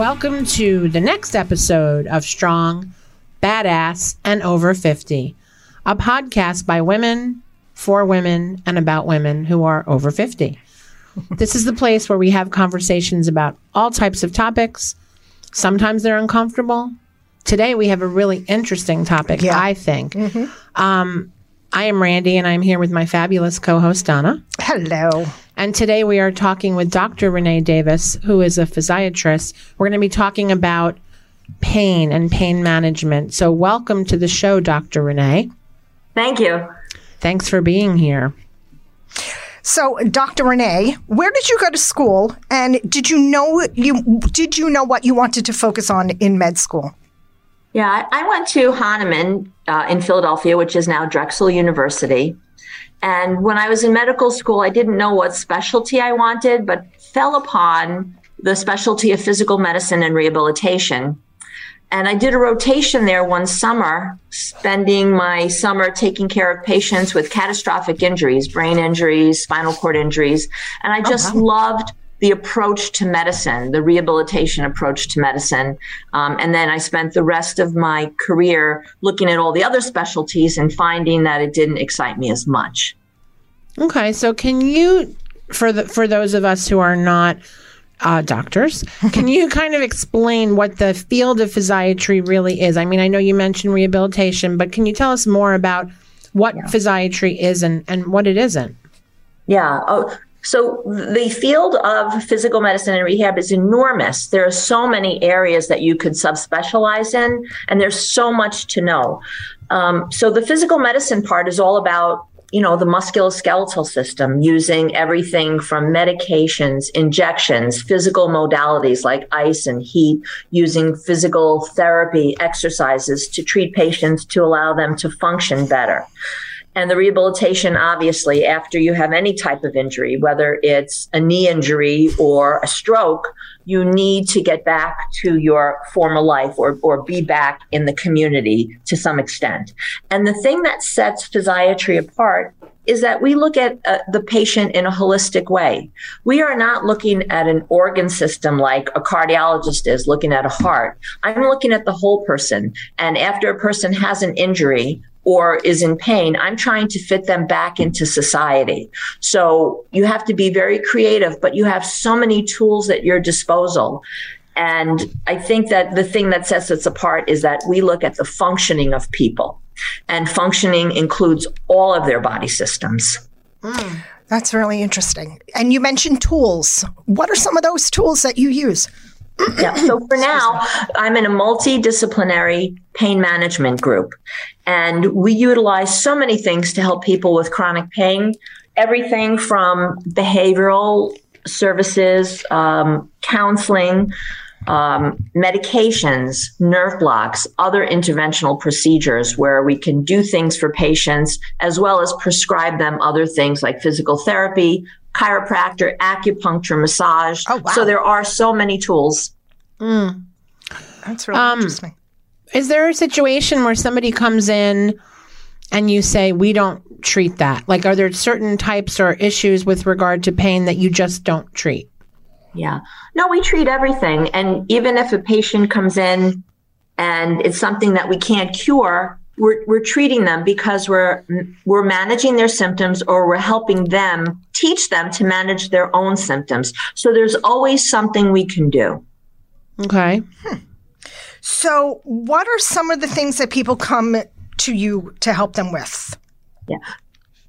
Welcome to the next episode of Strong, Badass, and Over 50, a podcast by women, for women, and about women who are over 50. this is the place where we have conversations about all types of topics. Sometimes they're uncomfortable. Today we have a really interesting topic, Yeah. I think. Um, I am Randy, and I'm here with my fabulous co host, Donna. Hello. And today we are talking with Dr. Rina Davis, who is a physiatrist. We're going to be talking about pain and pain management. So, welcome to the show, Dr. Rina. Thank you. Thanks for being here. So, Dr. Rina, where did you go to school, and did you know you did you know what you wanted to focus on in med school? Yeah, I I went to Hahnemann uh, in Philadelphia, which is now Drexel University. And when I was in medical school, I didn't know what specialty I wanted, but fell upon the specialty of physical medicine and rehabilitation. And I did a rotation there one summer, spending my summer taking care of patients with catastrophic injuries, brain injuries, spinal cord injuries. And I oh, just loved the approach to medicine, the rehabilitation approach to medicine. Um, and then I spent the rest of my career looking at all the other specialties and finding that it didn't excite me as much. Okay, so can you, for the for those of us who are not uh, doctors, can you kind of explain what the field of physiatry really is? I mean, I know you mentioned rehabilitation, but can you tell us more about what physiatry is and, and what it isn't? Yeah. Oh, so the field of physical medicine and rehab is enormous. There are so many areas that you could subspecialize in, and there's so much to know. Um, so the physical medicine part is all about you know the musculoskeletal system using everything from medications injections physical modalities like ice and heat using physical therapy exercises to treat patients to allow them to function better and the rehabilitation, obviously, after you have any type of injury, whether it's a knee injury or a stroke, you need to get back to your former life or, or be back in the community to some extent. And the thing that sets physiatry apart is that we look at uh, the patient in a holistic way. We are not looking at an organ system like a cardiologist is looking at a heart. I'm looking at the whole person. And after a person has an injury, or is in pain, I'm trying to fit them back into society. So you have to be very creative, but you have so many tools at your disposal. And I think that the thing that sets us apart is that we look at the functioning of people, and functioning includes all of their body systems. Hmm. That's really interesting. And you mentioned tools. What are some of those tools that you use? Yeah. So for now, I'm in a multidisciplinary pain management group, and we utilize so many things to help people with chronic pain. Everything from behavioral services, um, counseling, um, medications, nerve blocks, other interventional procedures where we can do things for patients as well as prescribe them other things like physical therapy, chiropractor, acupuncture, massage. Oh, wow. So there are so many tools. That's really Um, interesting. Is there a situation where somebody comes in and you say, we don't treat that? Like, are there certain types or issues with regard to pain that you just don't treat? Yeah. No, we treat everything. And even if a patient comes in and it's something that we can't cure, we're, we're treating them because we're we're managing their symptoms or we're helping them teach them to manage their own symptoms. So there's always something we can do. Okay. So, what are some of the things that people come to you to help them with? yeah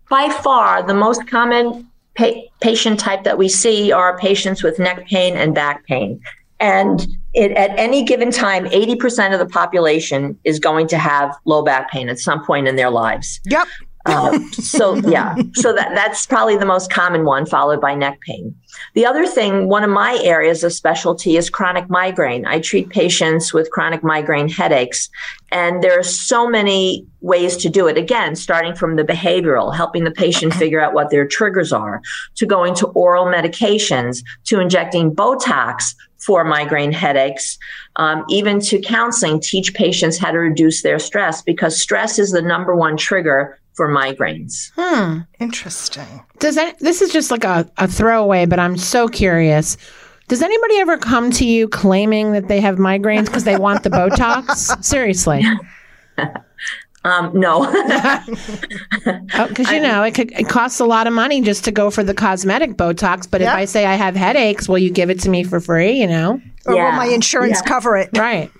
By far, the most common pa- patient type that we see are patients with neck pain and back pain. And it, at any given time, 80% of the population is going to have low back pain at some point in their lives. Yep. Uh, so yeah, so that that's probably the most common one, followed by neck pain. The other thing, one of my areas of specialty is chronic migraine. I treat patients with chronic migraine headaches, and there are so many ways to do it. Again, starting from the behavioral, helping the patient figure out what their triggers are, to going to oral medications, to injecting Botox for migraine headaches, um, even to counseling, teach patients how to reduce their stress because stress is the number one trigger for migraines. Hmm. Interesting. Does that, this is just like a, a throwaway, but I'm so curious. Does anybody ever come to you claiming that they have migraines because they want the Botox? Seriously. Um, no. Because oh, you know it could it costs a lot of money just to go for the cosmetic Botox. But yep. if I say I have headaches, will you give it to me for free? You know, or yeah. will my insurance yeah. cover it? Right.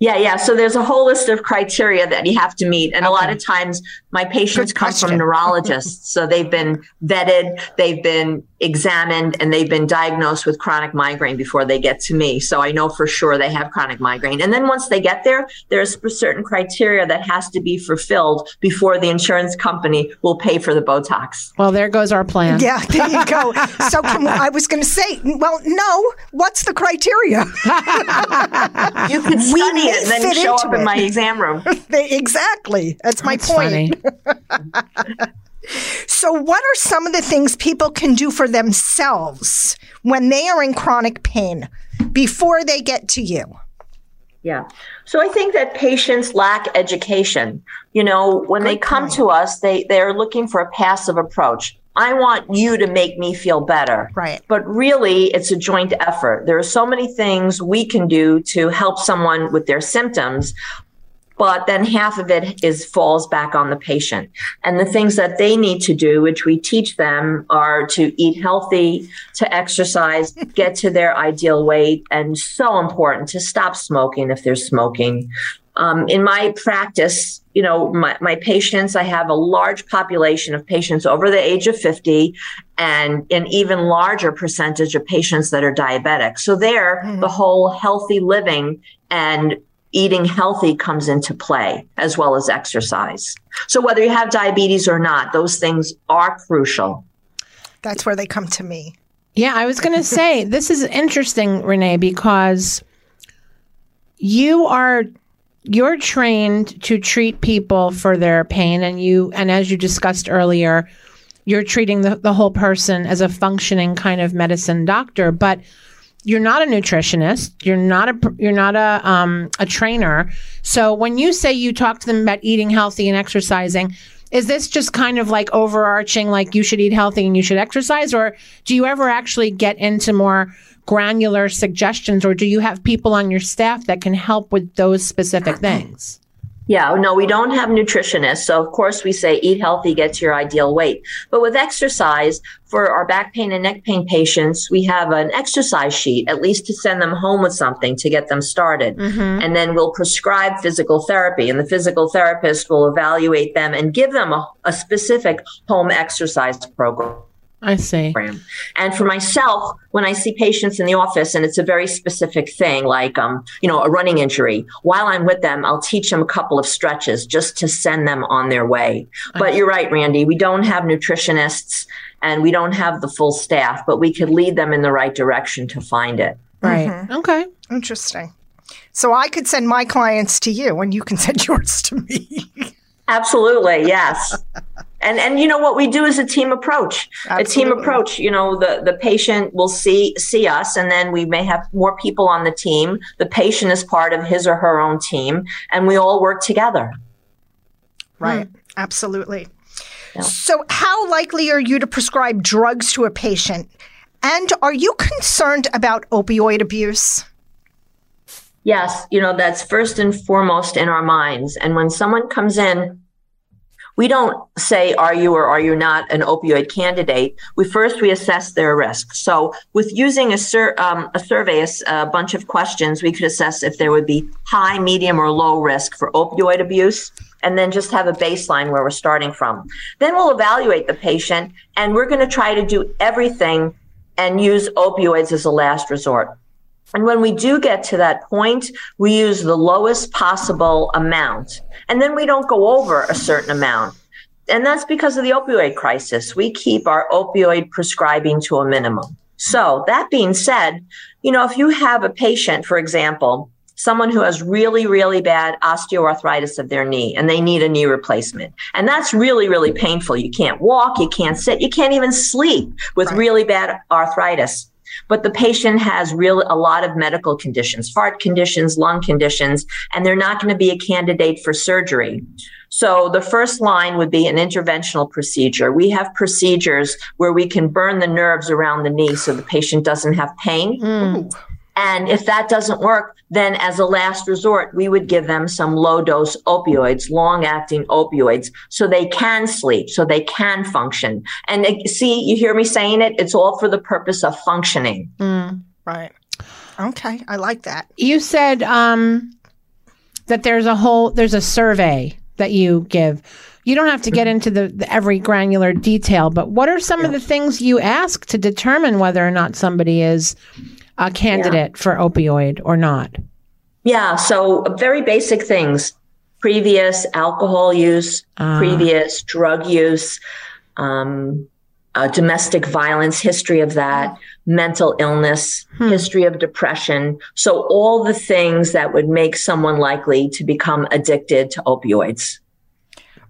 Yeah, yeah. So there's a whole list of criteria that you have to meet. And okay. a lot of times my patients Good come question. from neurologists. so they've been vetted, they've been examined, and they've been diagnosed with chronic migraine before they get to me. So I know for sure they have chronic migraine. And then once they get there, there's certain criteria that has to be fulfilled before the insurance company will pay for the Botox. Well, there goes our plan. Yeah, there you go. so I was going to say, well, no, what's the criteria? you can study it and then show up it. in my exam room. exactly. That's my That's point. so, what are some of the things people can do for themselves when they are in chronic pain before they get to you? Yeah. So I think that patients lack education. You know, when Good they come point. to us, they they're looking for a passive approach. I want you to make me feel better. Right. But really, it's a joint effort. There are so many things we can do to help someone with their symptoms, but then half of it is falls back on the patient. And the things that they need to do, which we teach them, are to eat healthy, to exercise, get to their ideal weight, and so important to stop smoking if they're smoking, um, in my practice, you know, my, my patients, I have a large population of patients over the age of 50 and an even larger percentage of patients that are diabetic. So there, mm-hmm. the whole healthy living and eating healthy comes into play as well as exercise. So whether you have diabetes or not, those things are crucial. That's where they come to me. Yeah, I was going to say this is interesting, Rina, because you are you're trained to treat people for their pain and you and as you discussed earlier you're treating the, the whole person as a functioning kind of medicine doctor but you're not a nutritionist. You're not a you're not a um, a trainer. So when you say you talk to them about eating healthy and exercising is this just kind of like overarching like you should eat healthy and you should exercise? Or do you ever actually get into more granular suggestions, or do you have people on your staff that can help with those specific things? Yeah, no, we don't have nutritionists. So, of course, we say eat healthy, get to your ideal weight. But with exercise, for our back pain and neck pain patients, we have an exercise sheet, at least to send them home with something to get them started. Mm-hmm. And then we'll prescribe physical therapy, and the physical therapist will evaluate them and give them a, a specific home exercise program. I see. And for myself, when I see patients in the office and it's a very specific thing, like, um, you know, a running injury, while I'm with them, I'll teach them a couple of stretches just to send them on their way. But you're right, Randy, we don't have nutritionists and we don't have the full staff, but we could lead them in the right direction to find it. Right. Mm-hmm. Okay. Interesting. So I could send my clients to you and you can send yours to me. Absolutely, yes. and and you know what we do is a team approach. Absolutely. A team approach. You know, the the patient will see see us, and then we may have more people on the team. The patient is part of his or her own team, and we all work together. Right. Hmm. Absolutely. Yeah. So, how likely are you to prescribe drugs to a patient? And are you concerned about opioid abuse? yes, you know, that's first and foremost in our minds. And when someone comes in, we don't say, are you or are you not an opioid candidate? We first, we assess their risk. So with using a, sur- um, a survey, a, a bunch of questions, we could assess if there would be high, medium, or low risk for opioid abuse and then just have a baseline where we're starting from. Then we'll evaluate the patient and we're going to try to do everything and use opioids as a last resort. And when we do get to that point, we use the lowest possible amount. And then we don't go over a certain amount. And that's because of the opioid crisis. We keep our opioid prescribing to a minimum. So that being said, you know, if you have a patient, for example, someone who has really, really bad osteoarthritis of their knee and they need a knee replacement. And that's really, really painful. You can't walk, you can't sit, you can't even sleep with right. really bad arthritis but the patient has real a lot of medical conditions, heart conditions, lung conditions, and they're not going to be a candidate for surgery. So the first line would be an interventional procedure. We have procedures where we can burn the nerves around the knee so the patient doesn't have pain. Ooh. And if that doesn't work, then as a last resort, we would give them some low dose opioids, long acting opioids, so they can sleep, so they can function. And uh, see, you hear me saying it? It's all for the purpose of functioning. Right. Okay. I like that. You said um, that there's a whole there's a survey that you give. You don't have to get into the, the every granular detail, but what are some of the things you ask to determine whether or not somebody is a candidate for opioid or not? Yeah, so very basic things previous alcohol use, previous drug use, um, uh, domestic violence, history of that, mental illness, history of depression. So, all the things that would make someone likely to become addicted to opioids.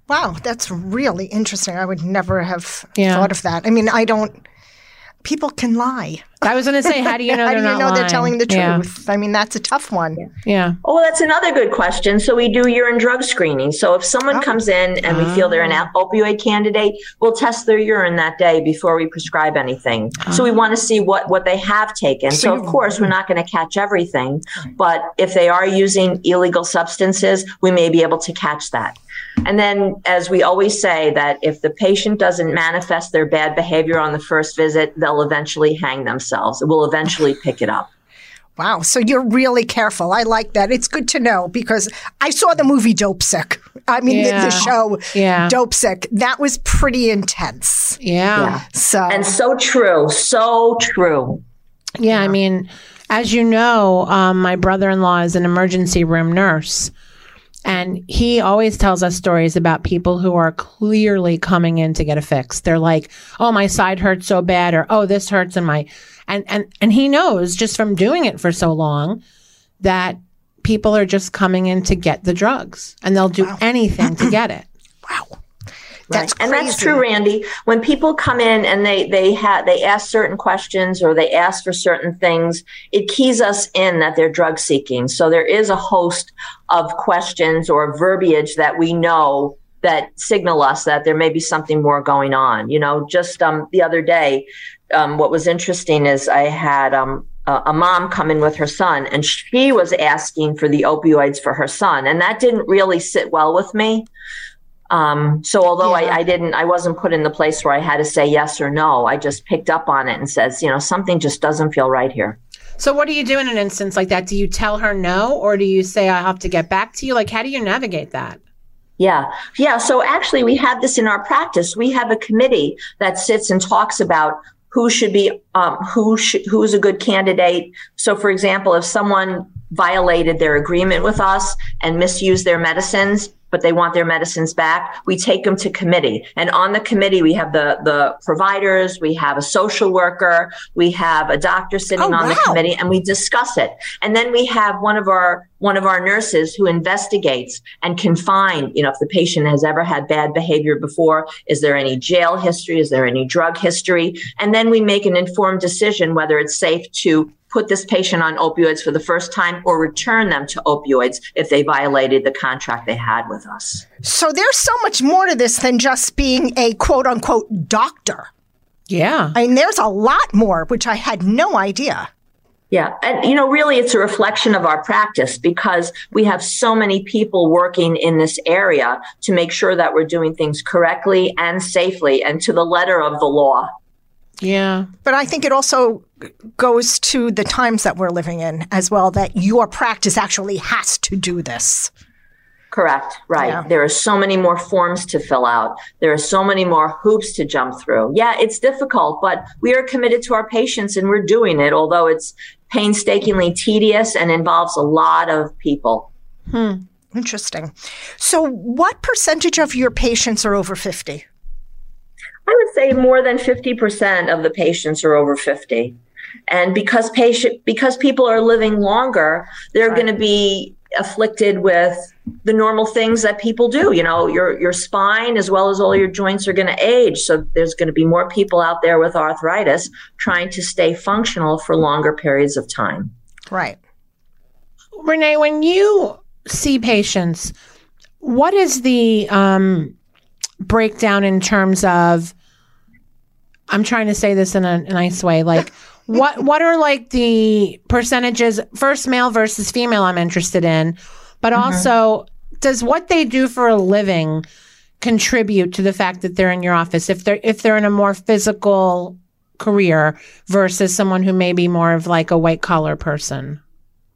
Wow, that's really interesting. I would never have Yeah. thought of that. I mean, I don't. People can lie. I was going to say, how do you know How they're do you not know they're telling the Yeah, truth? I mean, that's a tough one. Yeah. Oh, that's another good question. So we do urine drug screening. So if someone Oh. comes in and we feel they're an Ah. opioid candidate, we'll test their urine that day before we prescribe anything. So we want to see what what they have taken. So, So of you- course, we're not going to catch everything, but if they are using illegal substances, we may be able to catch that. And then, as we always say, that if the patient doesn't manifest their bad behavior on the first visit, they'll eventually hang themselves. We'll eventually pick it up. Wow. So you're really careful. I like that. It's good to know because I saw the movie Dopesick. I mean, the- Yeah. the, show Yeah. Dopesick. That was pretty intense. Yeah. Yeah. So, And so true, so true. Yeah, I mean, as you know, um, my brother in law is an emergency room nurse. And he always tells us stories about people who are clearly coming in to get a fix. They're like, "Oh, my side hurts so bad," or "Oh, this hurts in my," and and and he knows just from doing it for so long that people are just coming in to get the drugs, and they'll do anything to get it. wow. That's and crazy. that's true, Randy. When people come in and they they have they ask certain questions or they ask for certain things, it keys us in that they're drug seeking. So there is a host of questions or verbiage that we know that signal us that there may be something more going on. You know, just um, the other day, um, what was interesting is I had um, a, a mom come in with her son, and she was asking for the opioids for her son, and that didn't really sit well with me. Um, so although Yeah. I, I didn't, I wasn't put in the place where I had to say yes or no. I just picked up on it and says, you know, something just doesn't feel right here. So, what do you do in an instance like that? Do you tell her no, or do you say I have to get back to you? Like, how do you navigate that? Yeah. Yeah. So actually, we have this in our practice. We have a committee that sits and talks about who should be, um, who should, who's a good candidate. So, for example, if someone violated their agreement with us and misused their medicines, but they want their medicines back, we take them to committee. And on the committee, we have the, the providers, we have a social worker, we have a doctor sitting Oh, on the committee, and we discuss it. And then we have one of our one of our nurses who investigates and can find, you know, if the patient has ever had bad behavior before, is there any jail history, is there any drug history? And then we make an informed decision whether it's safe to put this patient on opioids for the first time or return them to opioids if they violated the contract they had with us. So there's so much more to this than just being a quote unquote doctor. Yeah. I mean, there's a lot more, which I had no idea. Yeah. And, you know, really, it's a reflection of our practice because we have so many people working in this area to make sure that we're doing things correctly and safely and to the letter of the law. Yeah. But I think it also goes to the times that we're living in as well, that your practice actually has to do this. Correct. Right. Yeah. There are so many more forms to fill out. There are so many more hoops to jump through. Yeah, it's difficult, but we are committed to our patients and we're doing it, although it's painstakingly tedious and involves a lot of people. Hmm. Interesting. So, what percentage of your patients are over 50? I would say more than 50% of the patients are over 50. And because patient because people are living longer, they're going to be afflicted with the normal things that people do. You know, your your spine as well as all your joints are going to age. So there's going to be more people out there with arthritis trying to stay functional for longer periods of time. Right. Rina, when you see patients, what is the um, breakdown in terms of? I'm trying to say this in a nice way. Like, what what are like the percentages? First, male versus female. I'm interested in, but mm-hmm. also, does what they do for a living contribute to the fact that they're in your office? If they're if they're in a more physical career versus someone who may be more of like a white collar person.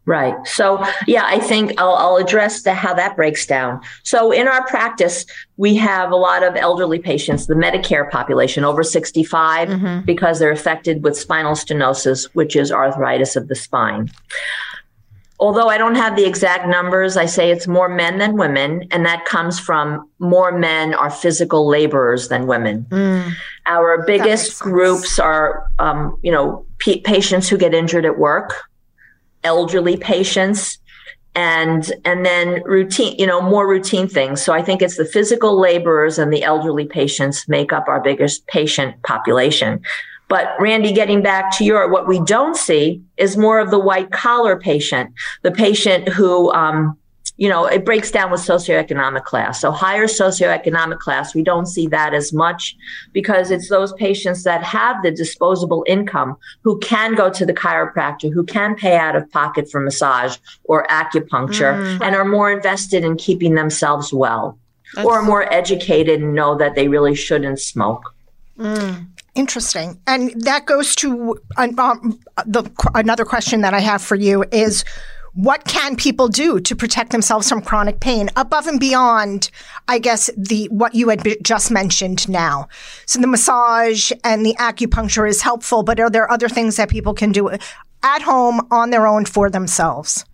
Right. So, yeah, I think I'll, I'll address the, how that breaks down. So, in our practice, we have a lot of elderly patients, the Medicare population over 65, because they're affected with spinal stenosis, which is arthritis of the spine. Although I don't have the exact numbers, I say it's more men than women, and that comes from more men are physical laborers than women. Our biggest groups are, um, you know, p- patients who get injured at work, elderly patients, and and then routine, you know, more routine things. So I think it's the physical laborers and the elderly patients make up our biggest patient population. But Randy, getting back to your, what we don't see is more of the white collar patient, the patient who, um, you know, it breaks down with socioeconomic class. So higher socioeconomic class, we don't see that as much because it's those patients that have the disposable income who can go to the chiropractor, who can pay out of pocket for massage or acupuncture and are more invested in keeping themselves well or That's- more educated and know that they really shouldn't smoke. Interesting. And that goes to um, um, the another question that I have for you is what can people do to protect themselves from chronic pain above and beyond I guess the what you had just mentioned now. So the massage and the acupuncture is helpful, but are there other things that people can do at home on their own for themselves?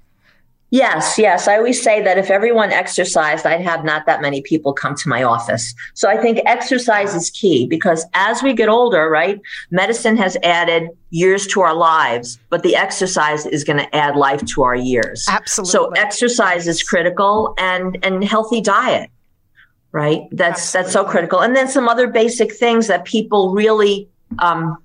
Yes, yes. I always say that if everyone exercised, I'd have not that many people come to my office. So I think exercise is key because as we get older, right, medicine has added years to our lives, but the exercise is going to add life to our years. Absolutely. So exercise is critical and and healthy diet, right? That's that's so critical. And then some other basic things that people really um,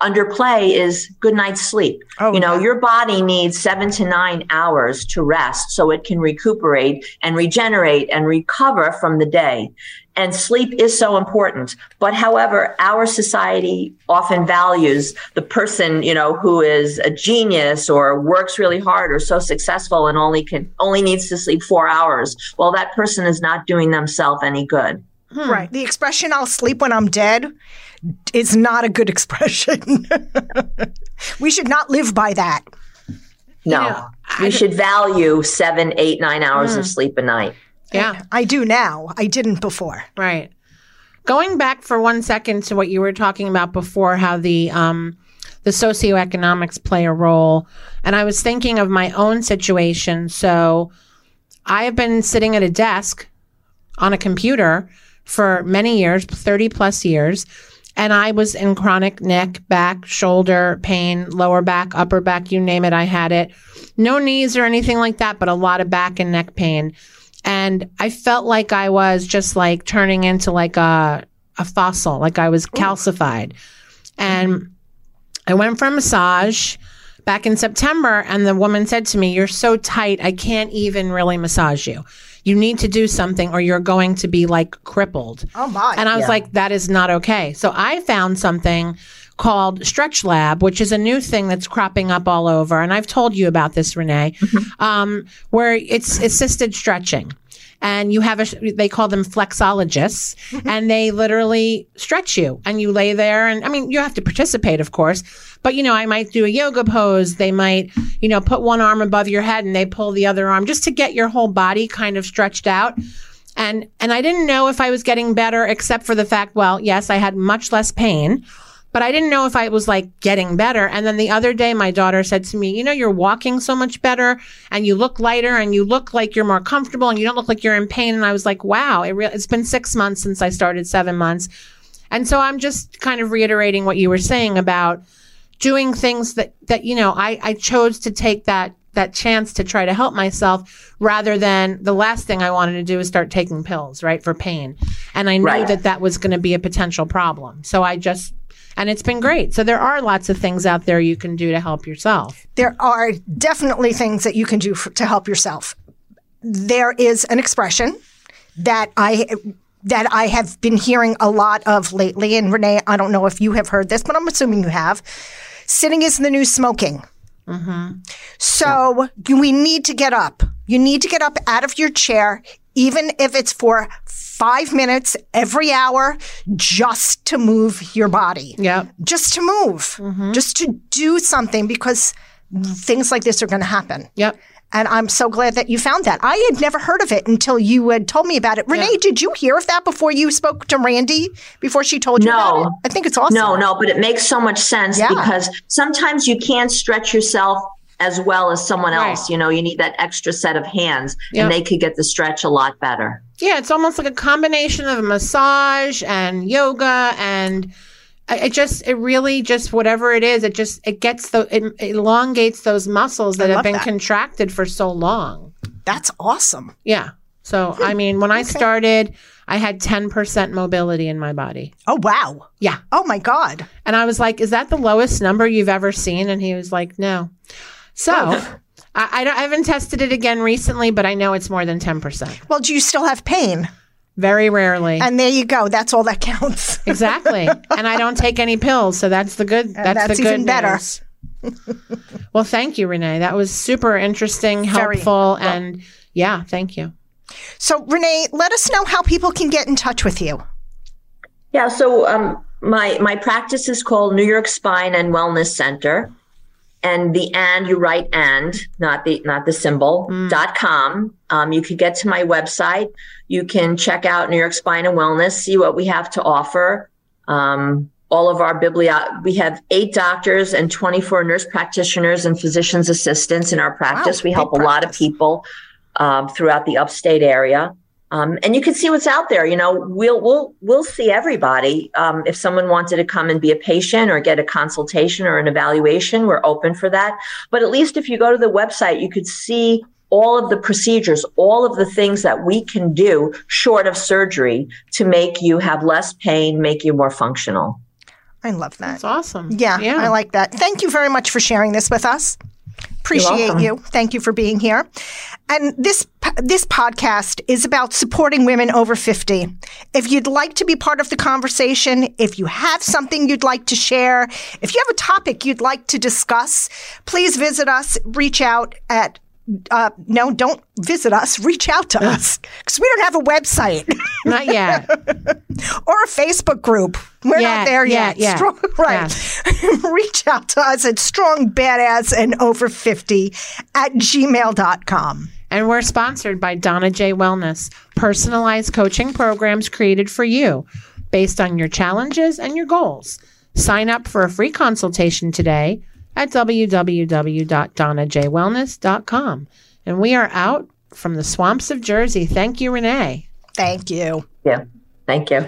underplay is good night's sleep. Oh, you know, yeah. your body needs seven to nine hours to rest so it can recuperate and regenerate and recover from the day. And sleep is so important. But however, our society often values the person, you know, who is a genius or works really hard or so successful and only can only needs to sleep four hours. Well, that person is not doing themselves any good. Hmm. Right. The expression I'll sleep when I'm dead is not a good expression. we should not live by that. No. know, we should value seven, eight, nine hours of sleep a night. Yeah. I do now. I didn't before. Right. Going back for one second to what you were talking about before, how the um, the socioeconomics play a role, and I was thinking of my own situation. So, I have been sitting at a desk on a computer for many years, thirty plus years, and I was in chronic neck, back, shoulder pain, lower back, upper back, you name it, I had it. No knees or anything like that, but a lot of back and neck pain and I felt like I was just like turning into like a a fossil, like I was calcified. And I went for a massage back in September, and the woman said to me, "You're so tight, I can't even really massage you. You need to do something, or you're going to be like crippled." Oh my. And I was Yeah. like, that is not okay. So I found something called StretchLab, which is a new thing that's cropping up all over. And I've told you about this, Rina, um, where it's assisted stretching. And you have a, they call them flexologists, mm-hmm. and they literally stretch you. And you lay there, and I mean, you have to participate, of course. But you know, I might do a yoga pose. They might, you know, put one arm above your head and they pull the other arm just to get your whole body kind of stretched out and and I didn't know if I was getting better except for the fact well yes I had much less pain but I didn't know if I was like getting better and then the other day my daughter said to me you know you're walking so much better and you look lighter and you look like you're more comfortable and you don't look like you're in pain and I was like wow it re- it's been 6 months since I started 7 months and so I'm just kind of reiterating what you were saying about doing things that that you know I I chose to take that that chance to try to help myself rather than the last thing I wanted to do is start taking pills, right, for pain. And I knew Right. that that was going to be a potential problem. So I just, and it's been great. So there are lots of things out there you can do to help yourself. There are definitely things that you can do for, to help yourself. There is an expression that I that I have been hearing a lot of lately, and Rina, I don't know if you have heard this, but I'm assuming you have. Sitting is the new smoking. Mm-hmm. So we need to get up. You need to get up out of your chair, even if it's for five minutes every hour, just to move your body Yeah. just to move, mm-hmm. just to do something because things like this are going to happen. Yep. And I'm so glad that you found that. I had never heard of it until you had told me about it. Rina, did you hear of that before you spoke to Randy? Before she told you No. about it? I think it's awesome. No, no, but it makes so much sense Yeah. because sometimes you can't stretch yourself as well as someone Right. else. You know, you need that extra set of hands Yep. and they could get the stretch a lot better. Yeah, it's almost like a combination of a massage and yoga and it just it really just whatever it is, it just it gets the it elongates those muscles that have been that. contracted for so long. That's awesome. Yeah. So I hmm. mean, when I started, I had ten percent mobility in my body. Oh, wow. Yeah. Oh, my God. And I was like, "Is that the lowest number you've ever seen?" And he was like, "No." So I, I, don't, I haven't tested it again recently, but I know it's more than ten percent. Well, do you still have pain? Very rarely. And there you go. That's all that counts. Exactly. and I don't take any pills, so that's the good that's, that's the good even better. news. well, thank you, Rina. That was super interesting, Very helpful, and yeah, thank you. So, Rina, let us know how people can get in touch with you. Yeah, so um, my my practice is called New York Spine and Wellness Center, and the and you write and not the not the symbol dot com. Um, you could get to my website. You can check out New York Spine and Wellness, see what we have to offer. Um, all of our biblio we have eight doctors and 24 nurse practitioners and physicians assistants in our practice. we big help a lot of people um, throughout the upstate area. Um, and you can see what's out there. You know, we'll we'll we'll see everybody. Um, if someone wanted to come and be a patient or get a consultation or an evaluation, we're open for that. But at least if you go to the website, you could see all of the procedures, all of the things that we can do short of surgery to make you have less pain, make you more functional. I love that. That's awesome. Yeah, I like that. Thank you very much for sharing this with us. Appreciate you. Thank you for being here. And this this podcast is about supporting women over 50. If you'd like to be part of the conversation, if you have something you'd like to share, if you have a topic you'd like to discuss, please visit us, reach out at uh, no, don't visit us. Reach out to us because we don't have a website Not yet. or a Facebook group. We're Yeah, not there yeah, yet. yeah. Strong, right. Reach out to us at strong badass and over 50 at gmail.com. And we're sponsored by Donna J Wellness, personalized coaching programs created for you based on your challenges and your goals. Sign up for a free consultation today at www.donnajwellness.com. And we are out from the swamps of Jersey. Thank you, Rina. Thank you. Yeah. Thank you.